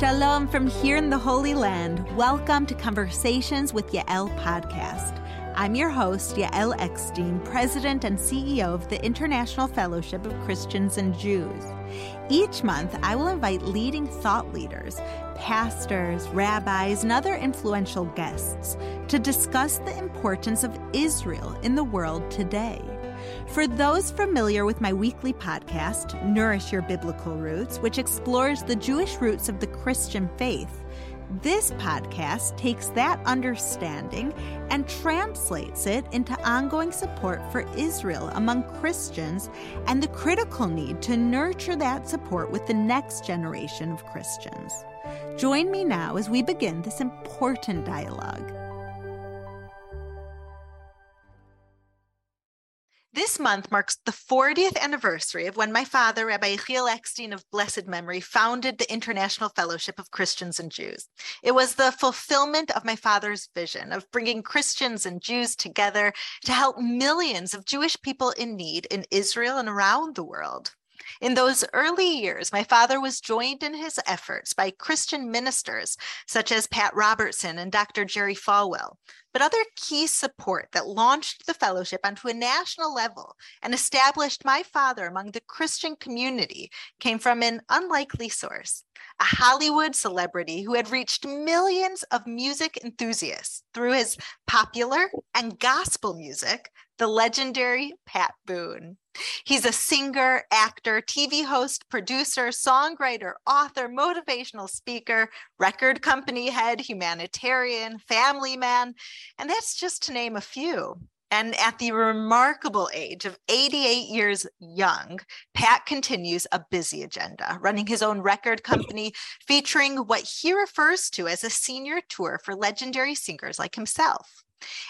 Shalom from here in the Holy Land. Welcome to Conversations with Yael podcast. I'm your host, Yael Eckstein, President and CEO of the International Fellowship of Christians and Jews. Each month, I will invite leading thought leaders, pastors, rabbis, and other influential guests to discuss the importance of Israel in the world today. For those familiar with my weekly podcast, Nourish Your Biblical Roots, which explores the Jewish roots of the Christian faith, this podcast takes that understanding and translates it into ongoing support for Israel among Christians and the critical need to nurture that support with the next generation of Christians. Join me now as we begin this important dialogue. This month marks the 40th anniversary of when my father, Rabbi Yechiel Eckstein of blessed memory, founded the International Fellowship of Christians and Jews. It was the fulfillment of my father's vision of bringing Christians and Jews together to help millions of Jewish people in need in Israel and around the world. In those early years, my father was joined in his efforts by Christian ministers such as Pat Robertson and Dr. Jerry Falwell, but other key support that launched the fellowship onto a national level and established my father among the Christian community came from an unlikely source a Hollywood celebrity who had reached millions of music enthusiasts through his popular and gospel music, the legendary Pat Boone. He's a singer, actor, TV host, producer, songwriter, author, motivational speaker, record company head, humanitarian, family man, and that's just to name a few. And at the remarkable age of 88 years young, Pat continues a busy agenda, running his own record company featuring what he refers to as a senior tour for legendary singers like himself.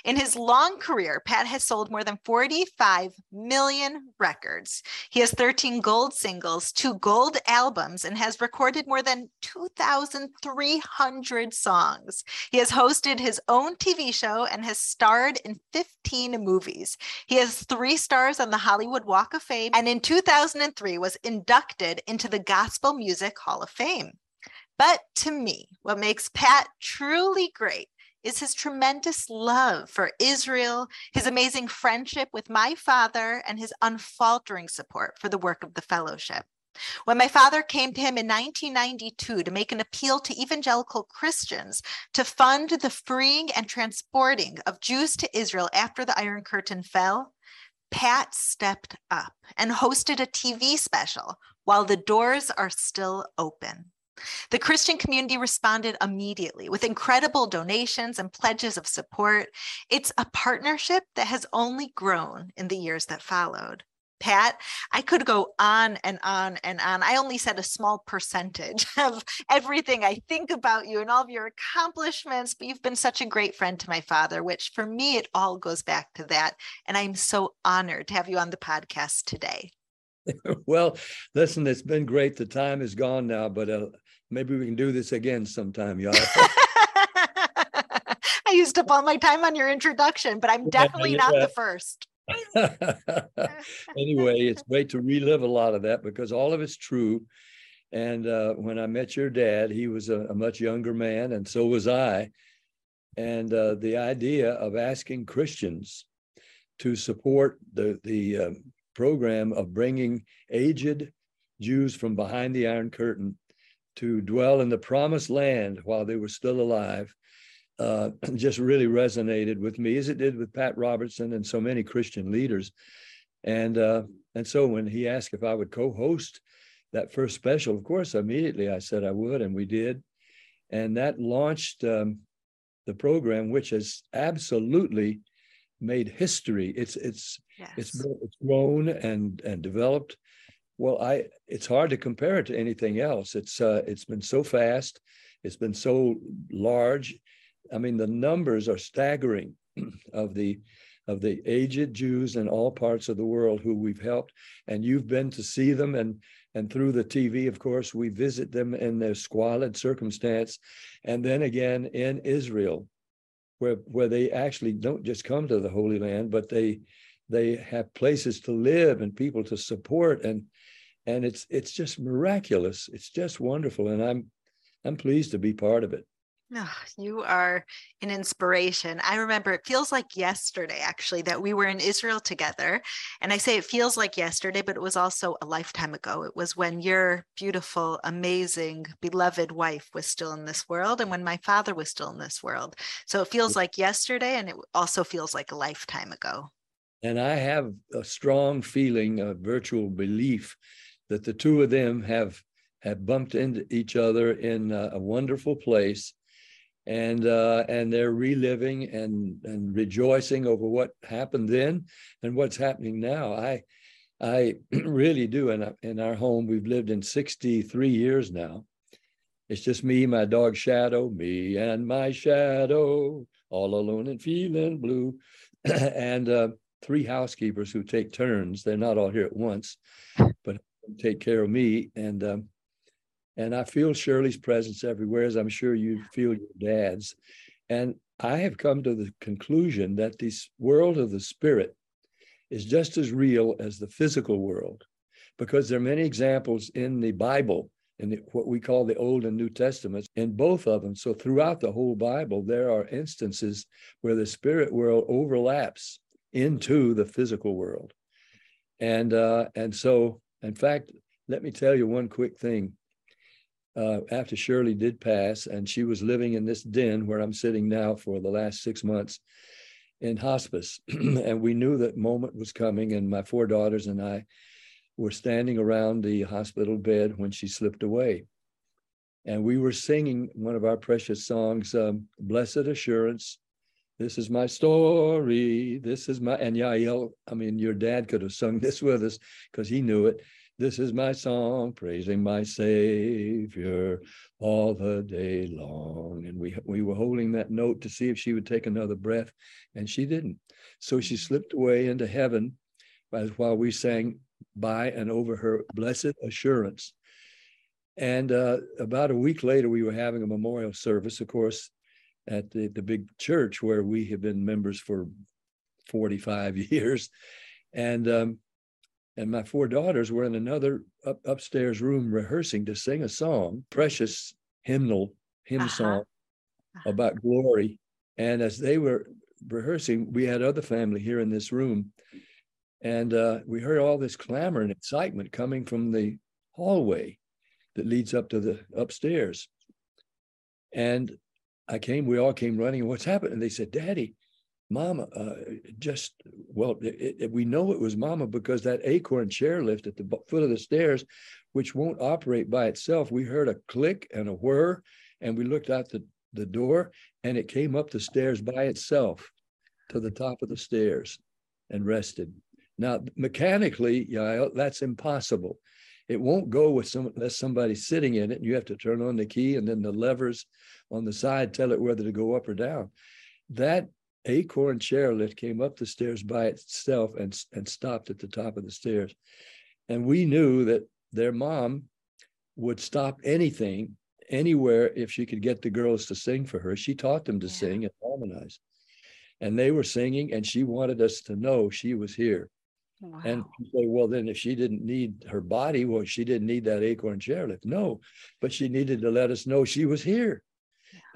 In his long career, Pat has sold more than 45 million records. He has 13 gold singles, two gold albums, and has recorded more than 2,300 songs. He has hosted his own TV show and has starred in 15 movies. He has three stars on the Hollywood Walk of Fame and in 2003 was inducted into the Gospel Music Hall of Fame. But to me, what makes Pat truly great is his tremendous love for Israel, his amazing friendship with my father, and his unfaltering support for the work of the fellowship. When my father came to him in 1992 to make an appeal to evangelical Christians to fund the freeing and transporting of Jews to Israel after the Iron Curtain fell, Pat stepped up and hosted a TV special while the doors are still open. The Christian community responded immediately with incredible donations and pledges of support. It's a partnership that has only grown in the years that followed. Pat, I could go on and on and on. I only said a small percentage of everything I think about you and all of your accomplishments, but you've been such a great friend to my father, which for me, it all goes back to that. And I'm so honored to have you on the podcast today. well, listen, it's been great. The time is gone now, but uh, maybe we can do this again sometime, y'all. I used up all my time on your introduction, but I'm definitely not the first. anyway, it's great to relive a lot of that because all of it's true. And uh, when I met your dad, he was a, a, much younger man, and so was I. And uh, the idea of asking Christians to support the the uh, program of bringing aged Jews from behind the Iron Curtain to dwell in the promised land while they were still alive uh, just really resonated with me, as it did with Pat Robertson and so many Christian leaders. And uh, and so when he asked if I would co-host that first special, of course, immediately I said I would, and we did, and that launched um, the program, which has absolutely made history. It's it's yes. it's it's grown and and developed. Well, I it's hard to compare it to anything else. It's uh, it's been so fast, it's been so large. I mean, the numbers are staggering of the of the aged Jews in all parts of the world who we've helped, and you've been to see them, and and through the TV, of course, we visit them in their squalid circumstance, and then again in Israel, where where they actually don't just come to the Holy Land, but they they have places to live and people to support and and it's it's just miraculous it's just wonderful and i'm I'm pleased to be part of it. Oh, you are an inspiration. I remember it feels like yesterday, actually, that we were in Israel together. And I say it feels like yesterday, but it was also a lifetime ago. It was when your beautiful, amazing, beloved wife was still in this world and when my father was still in this world. So it feels like yesterday and it also feels like a lifetime ago. And I have a strong feeling, a virtual belief that the two of them have have bumped into each other in a, a wonderful place and uh, and they're reliving and and rejoicing over what happened then and what's happening now. I I really do. In in our home, we've lived in 63 years now. It's just me, my dog Shadow, me and my shadow, all alone and feeling blue, and uh, three housekeepers who take turns. They're not all here at once, but take care of me. And um, and I feel Shirley's presence everywhere, as I'm sure you feel your dad's. And I have come to the conclusion that this world of the spirit is just as real as the physical world, because there are many examples in the Bible, in the, what we call the Old and New Testaments, in both of them. So throughout the whole Bible, there are instances where the spirit world overlaps into the physical world. And uh, and so, in fact, let me tell you one quick thing uh, after Shirley did pass, and she was living in this den where I'm sitting now for the last six months in hospice. and we knew that moment was coming, and my four daughters and I were standing around the hospital bed when she slipped away. And we were singing one of our precious songs, um, Blessed Assurance. This is my story. This is my, and Yael, I mean, your dad could have sung this with us because he knew it. This is my song, praising my Savior all the day long. And we we were holding that note to see if she would take another breath, and she didn't. So she slipped away into heaven while we sang by and over her blessed assurance. And uh, about a week later, we were having a memorial service, of course, at the, the big church where we have been members for 45 years. And um, and my four daughters were in another up, upstairs room rehearsing to sing a song, precious hymnal hymn uh-huh. song uh-huh. about glory. And as they were rehearsing, we had other family here in this room, and uh, we heard all this clamor and excitement coming from the hallway that leads up to the upstairs. And I came, we all came running. What's happened? And they said, Daddy, Mama, uh, just well, it, it, we know it was Mama because that acorn chairlift at the foot of the stairs, which won't operate by itself, we heard a click and a whir, and we looked out the, the door, and it came up the stairs by itself to the top of the stairs and rested. Now, mechanically, that's impossible. It won't go with some unless somebody's sitting in it, and you have to turn on the key, and then the levers on the side tell it whether to go up or down. That acorn chairlift came up the stairs by itself and, and stopped at the top of the stairs. And we knew that their mom would stop anything, anywhere, if she could get the girls to sing for her. She taught them to yeah. sing and harmonize. And they were singing, and she wanted us to know she was here. Wow. And say, well, then if she didn't need her body, well, she didn't need that acorn chairlift. No, but she needed to let us know she was here.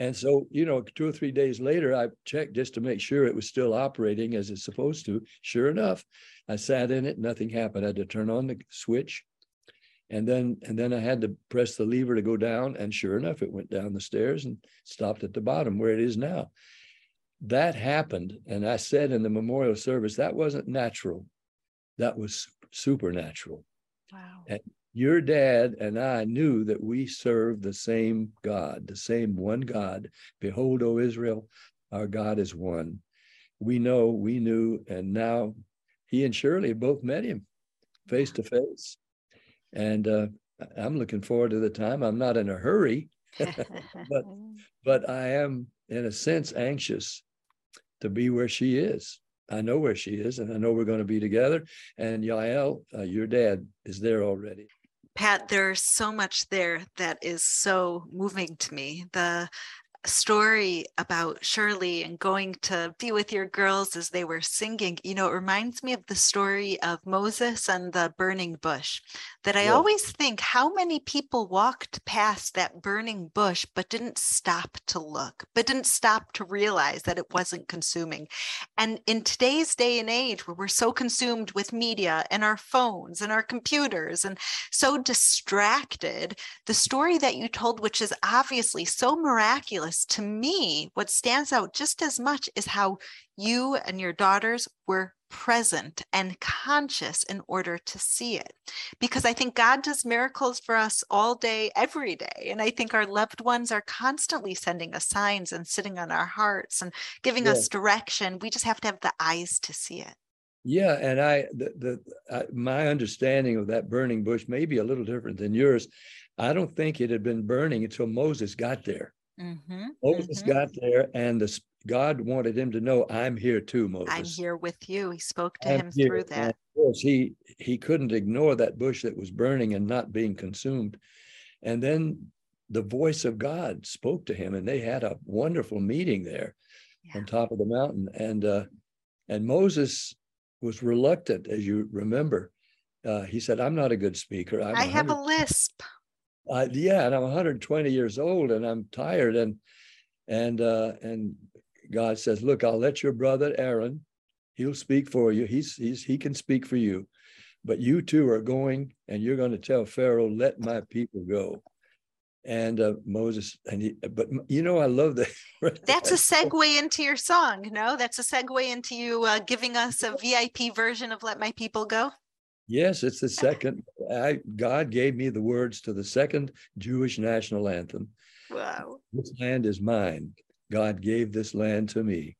And so, you know, two or three days later, I checked just to make sure it was still operating as it's supposed to. Sure enough, I sat in it, nothing happened. I had to turn on the switch. And then and then I had to press the lever to go down. And sure enough, it went down the stairs and stopped at the bottom where it is now. That happened. And I said in the memorial service, that wasn't natural. That was supernatural. Wow. And your dad and I knew that we serve the same God, the same one God. Behold, O Israel, our God is one. We know, we knew, and now he and Shirley both met him face to face. And uh, I'm looking forward to the time. I'm not in a hurry, but but I am in a sense anxious to be where she is. I know where she is, and I know we're going to be together. And Yael, uh, your dad, is there already. Pat, there's so much there that is so moving to me. The story about Shirley and going to be with your girls as they were singing, you know, it reminds me of the story of Moses and the burning bush. That I yeah. always think how many people walked past that burning bush but didn't stop to look, but didn't stop to realize that it wasn't consuming. And in today's day and age, where we're so consumed with media and our phones and our computers and so distracted, the story that you told, which is obviously so miraculous to me, what stands out just as much is how you and your daughters were present and conscious in order to see it. Because I think God does miracles for us all day, every day. And I think our loved ones are constantly sending us signs and sitting on our hearts and giving yeah. us direction. We just have to have the eyes to see it. Yeah, and I the, the uh, my understanding of that burning bush may be a little different than yours. I don't think it had been burning until Moses got there. Mm-hmm, Moses mm-hmm. got there, and the, God wanted him to know, "I'm here too, Moses. I'm here with you." He spoke to I'm him here. through that. And of course, he he couldn't ignore that bush that was burning and not being consumed. And then the voice of God spoke to him, and they had a wonderful meeting there yeah. on top of the mountain. And uh, and Moses was reluctant, as you remember. Uh, he said, "I'm not a good speaker. I'm i have a lisp." Uh, yeah, and I'm 120 years old and I'm tired and and uh, and God says, look, I'll let your brother Aaron, he'll speak for you. He's he's he can speak for you, but you two are going and you're going to tell Pharaoh, let my people go. And uh, Moses and he, but you know, I love that. That's a segue into your song. No, that's a segue into you uh, giving us a VIP version of "Let My People Go." Yes, it's the second. I, God gave me the words to the second Jewish national anthem. Wow. This land is mine. God gave this land to me.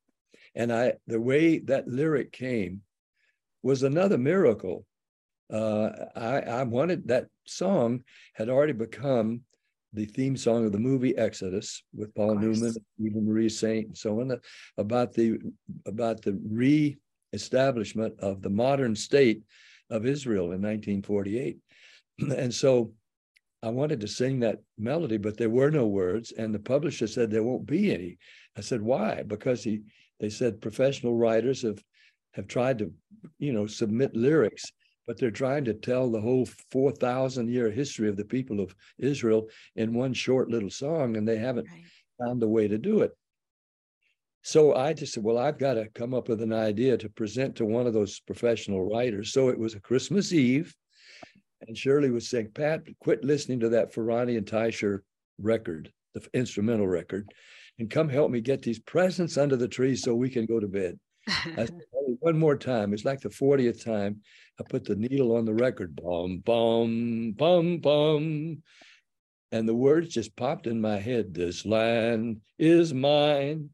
And I, the way that lyric came was another miracle. Uh, I, I wanted that song had already become the theme song of the movie Exodus with Paul Newman, Eva Marie Saint, and so on, about the about the re-establishment of the modern state of Israel in 1948. And so I wanted to sing that melody, but there were no words. And the publisher said there won't be any. I said, why? Because he they said professional writers have have tried to, you know, submit lyrics, but they're trying to tell the whole 4,000 year history of the people of Israel in one short little song, and they haven't right. found a way to do it. So I just said, well, I've got to come up with an idea to present to one of those professional writers. So it was a Christmas Eve. And Shirley was saying, Pat, quit listening to that Ferrante and Teicher record, the instrumental record, and come help me get these presents under the tree so we can go to bed. I said, one more time. It's like the 40th time I put the needle on the record. Bum, bum, bum, bum. And the words just popped in my head. This land is mine.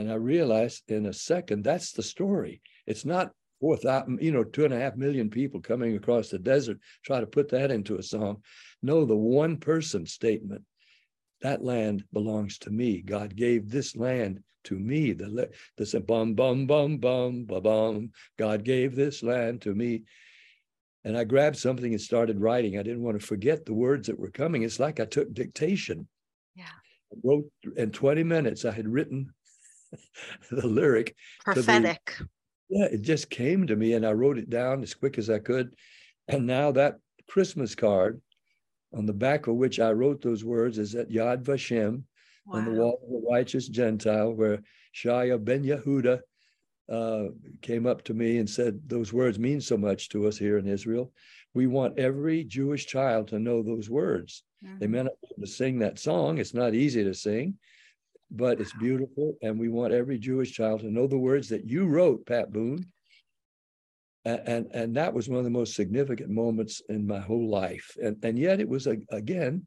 And I realized in a second that's the story. It's not four thousand, you know, two and a half million people coming across the desert, try to put that into a song. No, the one person statement, that land belongs to me. God gave this land to me. The this bum bum bum bum bum bum. God gave this land to me. And I grabbed something and started writing. I didn't want to forget the words that were coming. It's like I took dictation. Yeah. I wrote in 20 minutes. I had written the lyric. Prophetic. The, yeah, it just came to me and I wrote it down as quick as I could. And now that Christmas card on the back of which I wrote those words is at Yad Vashem wow. on the wall of the righteous Gentile, where Shaya ben Yehuda uh, came up to me and said, Those words mean so much to us here in Israel. We want every Jewish child to know those words. Mm-hmm. They may not be able to sing that song, it's not easy to sing, but it's beautiful. And we want every Jewish child to know the words that you wrote, Pat Boone. And, and, and that was one of the most significant moments in my whole life. And, and yet it was, a, again,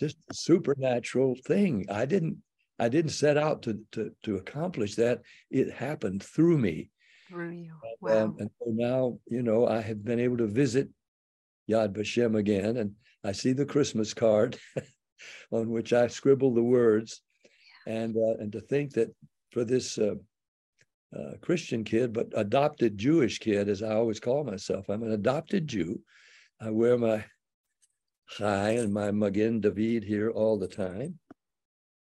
just a supernatural thing. I didn't, I didn't set out to, to, to accomplish that. It happened through me. Through you. Wow. And, and so now, you know, I have been able to visit Yad Vashem again, and I see the Christmas card on which I scribble the words and uh, and to think that for this uh, uh, Christian kid, but adopted Jewish kid, as I always call myself, I'm an adopted Jew. I wear my chai and my Magen David here all the time,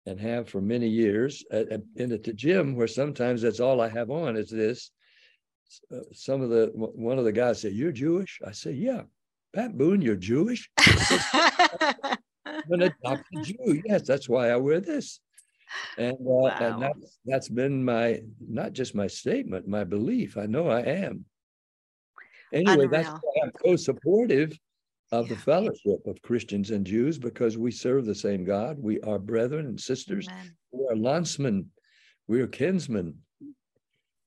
and have for many years. And at the gym, where sometimes that's all I have on is this. Uh, some of the one of the guys said, "You're Jewish." I say, "Yeah." Pat Boone, you're Jewish. I'm an adopted Jew. Yes, that's why I wear this. And, uh, wow. and that's, that's been my, not just my statement, my belief. I know I am. Anyway, Unreal. that's why I'm so supportive of yeah. the fellowship of Christians and Jews because we serve the same God. We are brethren and sisters. Amen. We are landsmen. We are kinsmen.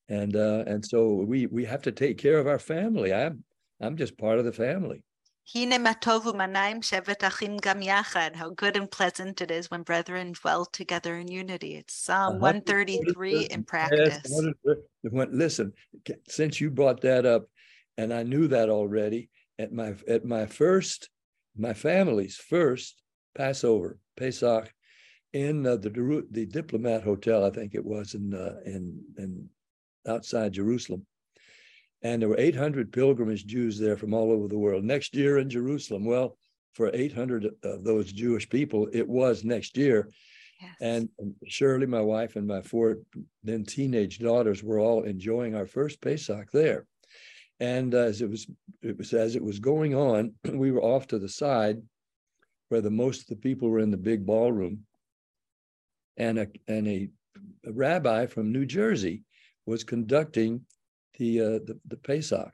And uh, and so we we have to take care of our family. I'm I'm just part of the family. How good and pleasant it is when brethren dwell together in unity. It's Psalm 133 in practice. Listen, since you brought that up, and I knew that already, at my at my first, my family's first Passover, Pesach, in uh, the the Diplomat Hotel, I think it was in uh, in in outside Jerusalem and there were 800 pilgrimage Jews there from all over the world. Next year in Jerusalem, well, for 800 of those Jewish people, it was next year. Yes. And Shirley, my wife, and my four then teenage daughters were all enjoying our first Pesach there. And as it was, it was as it was going on, we were off to the side where the most of the people were in the big ballroom, and a and a, a rabbi from New Jersey was conducting the uh, the, the Pesach,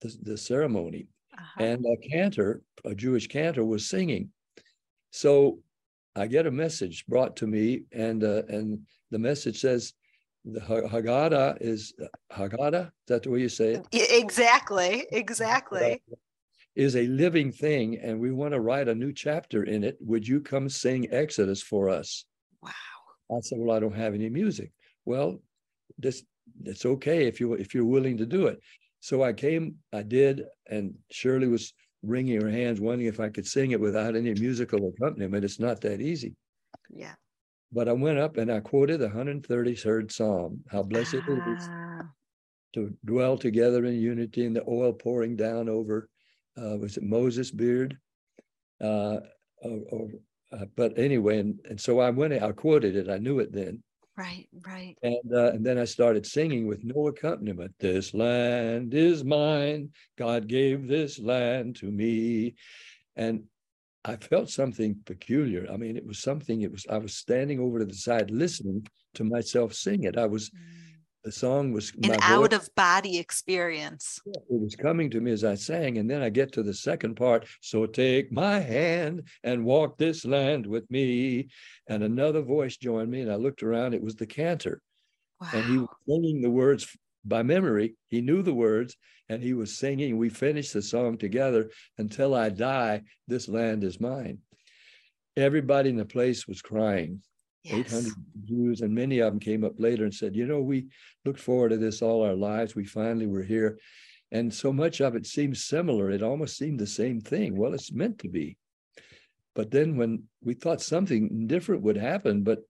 the, the ceremony, uh-huh. and a cantor, a Jewish cantor, was singing. So I get a message brought to me, and uh, and the message says, "The Haggadah is Haggadah." Is that the way you say it? Exactly, exactly. Is a living thing, and we want to write a new chapter in it. Would you come sing Exodus for us? Wow. I said, "Well, I don't have any music." Well, this it's okay if you if you're willing to do it. So I came, I did, and Shirley was wringing her hands, wondering if I could sing it without any musical accompaniment. It's not that easy. Yeah. But I went up and I quoted the 133rd Psalm, how blessed ah. it is ah. to dwell together in unity and the oil pouring down over, uh, was it Moses' beard? Uh, or, or uh, but anyway, and, and so I went, I quoted it, I knew it then. Right, right. And uh, and then I started singing with no accompaniment. This land is mine. God gave this land to me, and I felt something peculiar. I mean, it was something. It was I was standing over to the side listening to myself sing it. I was. Mm the song was an out voice, of body experience. It was coming to me as I sang. And then I get to the second part. So take my hand and walk this land with me. And another voice joined me. And I looked around. It was the cantor. Wow. And he was singing the words by memory. He knew the words and he was singing. We finished the song together until I die, this land is mine. Everybody in the place was crying. Yes. 800 Jews, and many of them came up later and said, You know, we looked forward to this all our lives. We finally were here. And so much of it seems similar. It almost seemed the same thing. Well, it's meant to be. But then when we thought something different would happen, but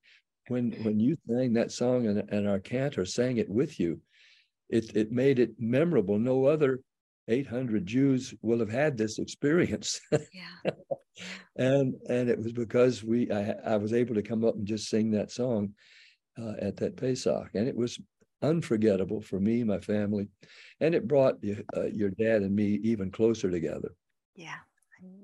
when when you sang that song and, and our cantor sang it with you, it, it made it memorable. No other 800 Jews will have had this experience. Yeah. and and it was because we I, I was able to come up and just sing that song uh, at that Pesach, and it was unforgettable for me, my family, and it brought uh, your dad and me even closer together. Yeah,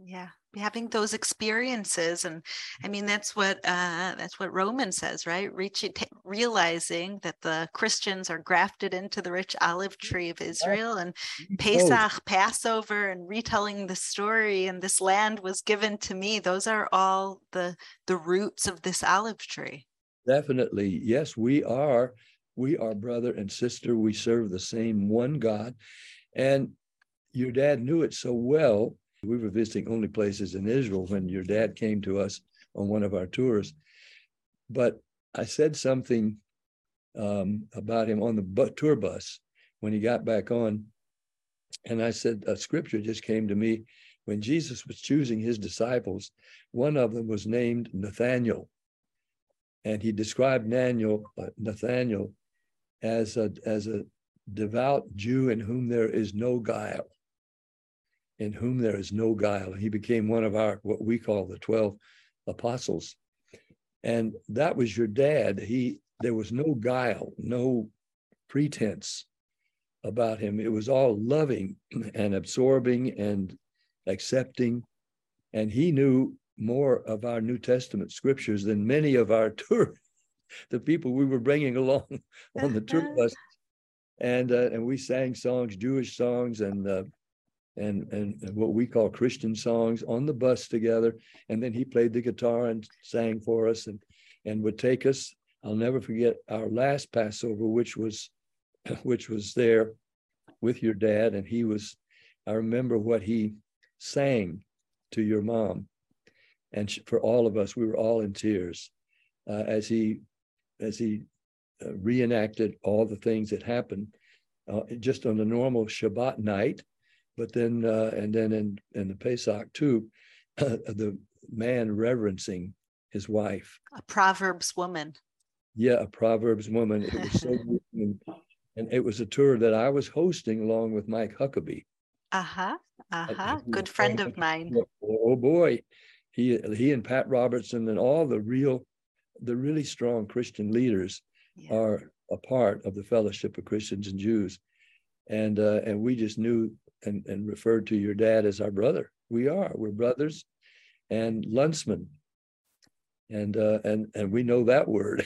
yeah having those experiences and i mean that's what uh, that's what Romans says right? Reaching t- realizing that the christians are grafted into the rich olive tree of israel and pesach passover and retelling the story and this land was given to me. Those are all the the roots of this olive tree. Definitely. Yes we are we are brother and sister. We serve the same one god. And your dad knew it so well we were visiting only places in Israel when your dad came to us on one of our tours. But I said something um, about him on the bu- tour bus when he got back on. And I said, a scripture just came to me when Jesus was choosing his disciples. One of them was named Nathaniel. And he described Nathaniel, uh, Nathaniel as a, as a devout Jew in whom there is no guile in whom there is no guile. He became one of our, what we call the 12 apostles. And that was your dad. He there was no guile, no pretense about him. It was all loving and absorbing and accepting. And he knew more of our New Testament scriptures than many of our tour, the people we were bringing along on the tour bus. And uh, and we sang songs, Jewish songs, and uh, and and what we call Christian songs on the bus together. And then he played the guitar and sang for us, and and would take us. I'll never forget our last Passover, which was which was there with your dad, and he was. I remember what he sang to your mom, and for all of us, we were all in tears uh, as he as he uh, reenacted all the things that happened uh, just on a normal Shabbat night, but then uh, and then in in the Pesach too, the man reverencing his wife, a Proverbs woman. Yeah, a Proverbs woman. It was so and it was a tour that I was hosting along with Mike Huckabee. Uh-huh. Uh-huh. Good friend of mine. Oh boy. He he and Pat Robertson and all the real the really strong Christian leaders yeah. are a part of the fellowship of Christians and Jews. And uh, and we just knew and, and referred to your dad as our brother. We are, we're brothers and Luntsman. And uh, and and we know that word.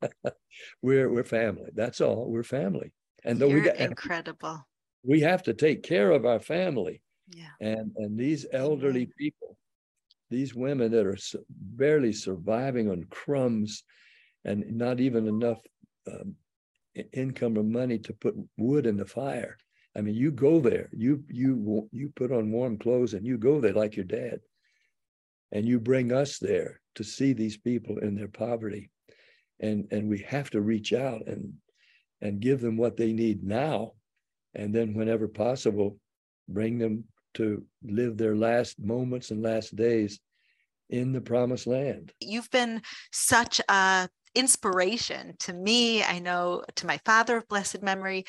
we're we're family. That's all. We're family. And though You're we got incredible. We have to take care of our family. Yeah. And and these elderly people, these women that are barely surviving on crumbs and not even enough um, income or money to put wood in the fire. I mean, you go there, you you you put on warm clothes and you go there like your dad, and you bring us there to see these people in their poverty, and and we have to reach out and and give them what they need now, and then whenever possible, bring them to live their last moments and last days in the promised land. You've been such a inspiration to me, I know to my father of blessed memory,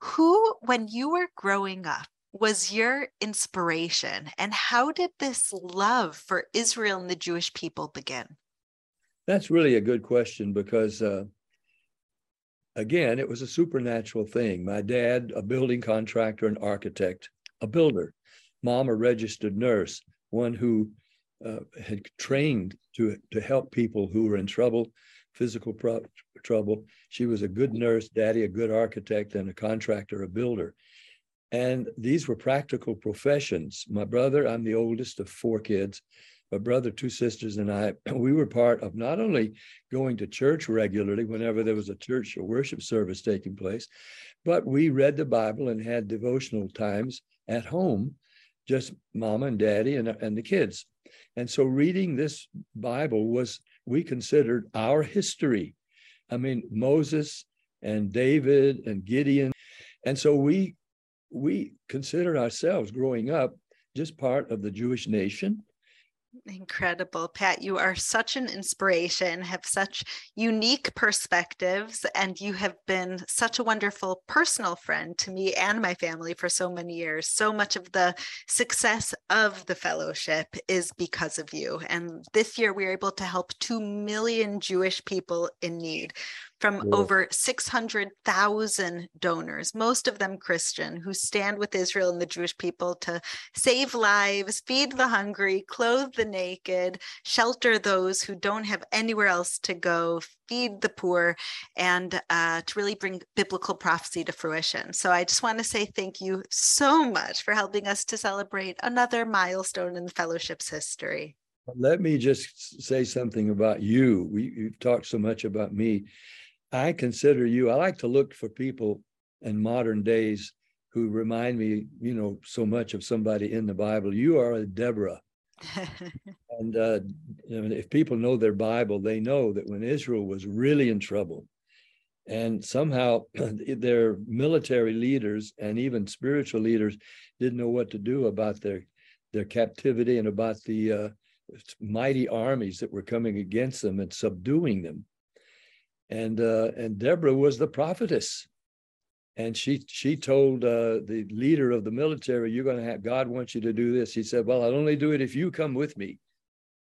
who, when you were growing up, was your inspiration and how did this love for Israel and the Jewish people begin? That's really a good question because, uh, again, it was a supernatural thing. My dad, a building contractor, an architect, a builder, mom, a registered nurse, one who uh, had trained to, to help people who were in trouble physical pro- trouble. She was a good nurse, daddy, a good architect, and a contractor, a builder. And these were practical professions. My brother, I'm the oldest of four kids. My brother, two sisters, and I, we were part of not only going to church regularly whenever there was a church or worship service taking place, but we read the Bible and had devotional times at home, just mama and daddy and, and the kids. And so reading this Bible was we considered our history. I mean, Moses and David and Gideon. And so we we considered ourselves growing up just part of the Jewish nation Incredible, Pat. You are such an inspiration, have such unique perspectives, and you have been such a wonderful personal friend to me and my family for so many years. So much of the success of the fellowship is because of you. And this year, we were able to help 2 million Jewish people in need from yeah. over 600,000 donors, most of them Christian, who stand with Israel and the Jewish people to save lives, feed the hungry, clothe the naked, shelter those who don't have anywhere else to go, feed the poor, and uh, to really bring biblical prophecy to fruition. So I just want to say thank you so much for helping us to celebrate another milestone in the fellowship's history. Let me just say something about you. We, you've talked so much about me. I consider you, I like to look for people in modern days who remind me, you know, so much of somebody in the Bible. You are a Deborah. and uh, if people know their Bible, they know that when Israel was really in trouble, and somehow their military leaders and even spiritual leaders didn't know what to do about their their captivity and about the uh, mighty armies that were coming against them and subduing them and uh, and Deborah was the prophetess, and she she told uh, the leader of the military, "You're going to have God wants you to do this." He said, "Well, I'll only do it if you come with me.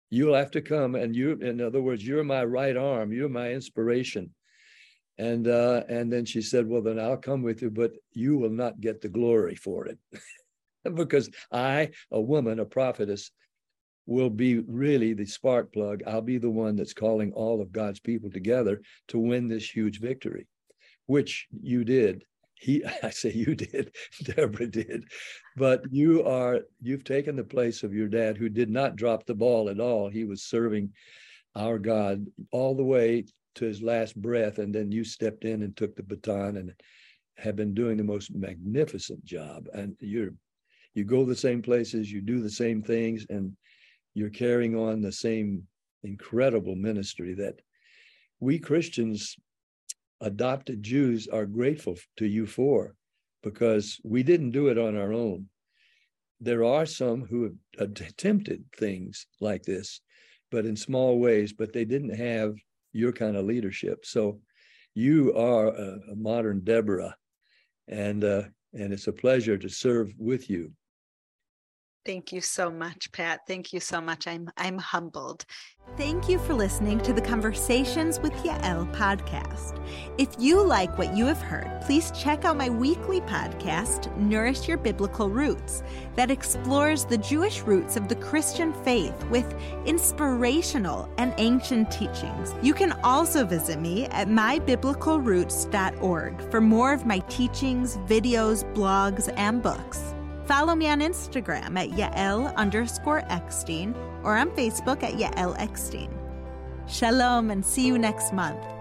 You'll have to come, and you, in other words, you're my right arm. You're my inspiration. And uh, and then she said, "Well, then I'll come with you, but you will not get the glory for it, because I, a woman, a prophetess, will be really the spark plug. I'll be the one that's calling all of God's people together to win this huge victory, which you did. He, I say you did, Deborah did, but you are, you've taken the place of your dad who did not drop the ball at all. He was serving our God all the way to his last breath. And then you stepped in and took the baton and have been doing the most magnificent job. And you're, you go the same places, you do the same things, and you're carrying on the same incredible ministry that we Christians, adopted Jews, are grateful to you for because we didn't do it on our own. There are some who have attempted things like this, but in small ways, but they didn't have your kind of leadership. So you are a, a modern Deborah, and uh, and it's a pleasure to serve with you. Thank you so much, Pat. Thank you so much. I'm I'm humbled. Thank you for listening to the Conversations with Yael podcast. If you like what you have heard, please check out my weekly podcast, Nourish Your Biblical Roots, that explores the Jewish roots of the Christian faith with inspirational and ancient teachings. You can also visit me at mybiblicalroots.org for more of my teachings, videos, blogs, and books. Follow me on Instagram at Yael underscore Eckstein or on Facebook at Yael Eckstein. Shalom and see you next month.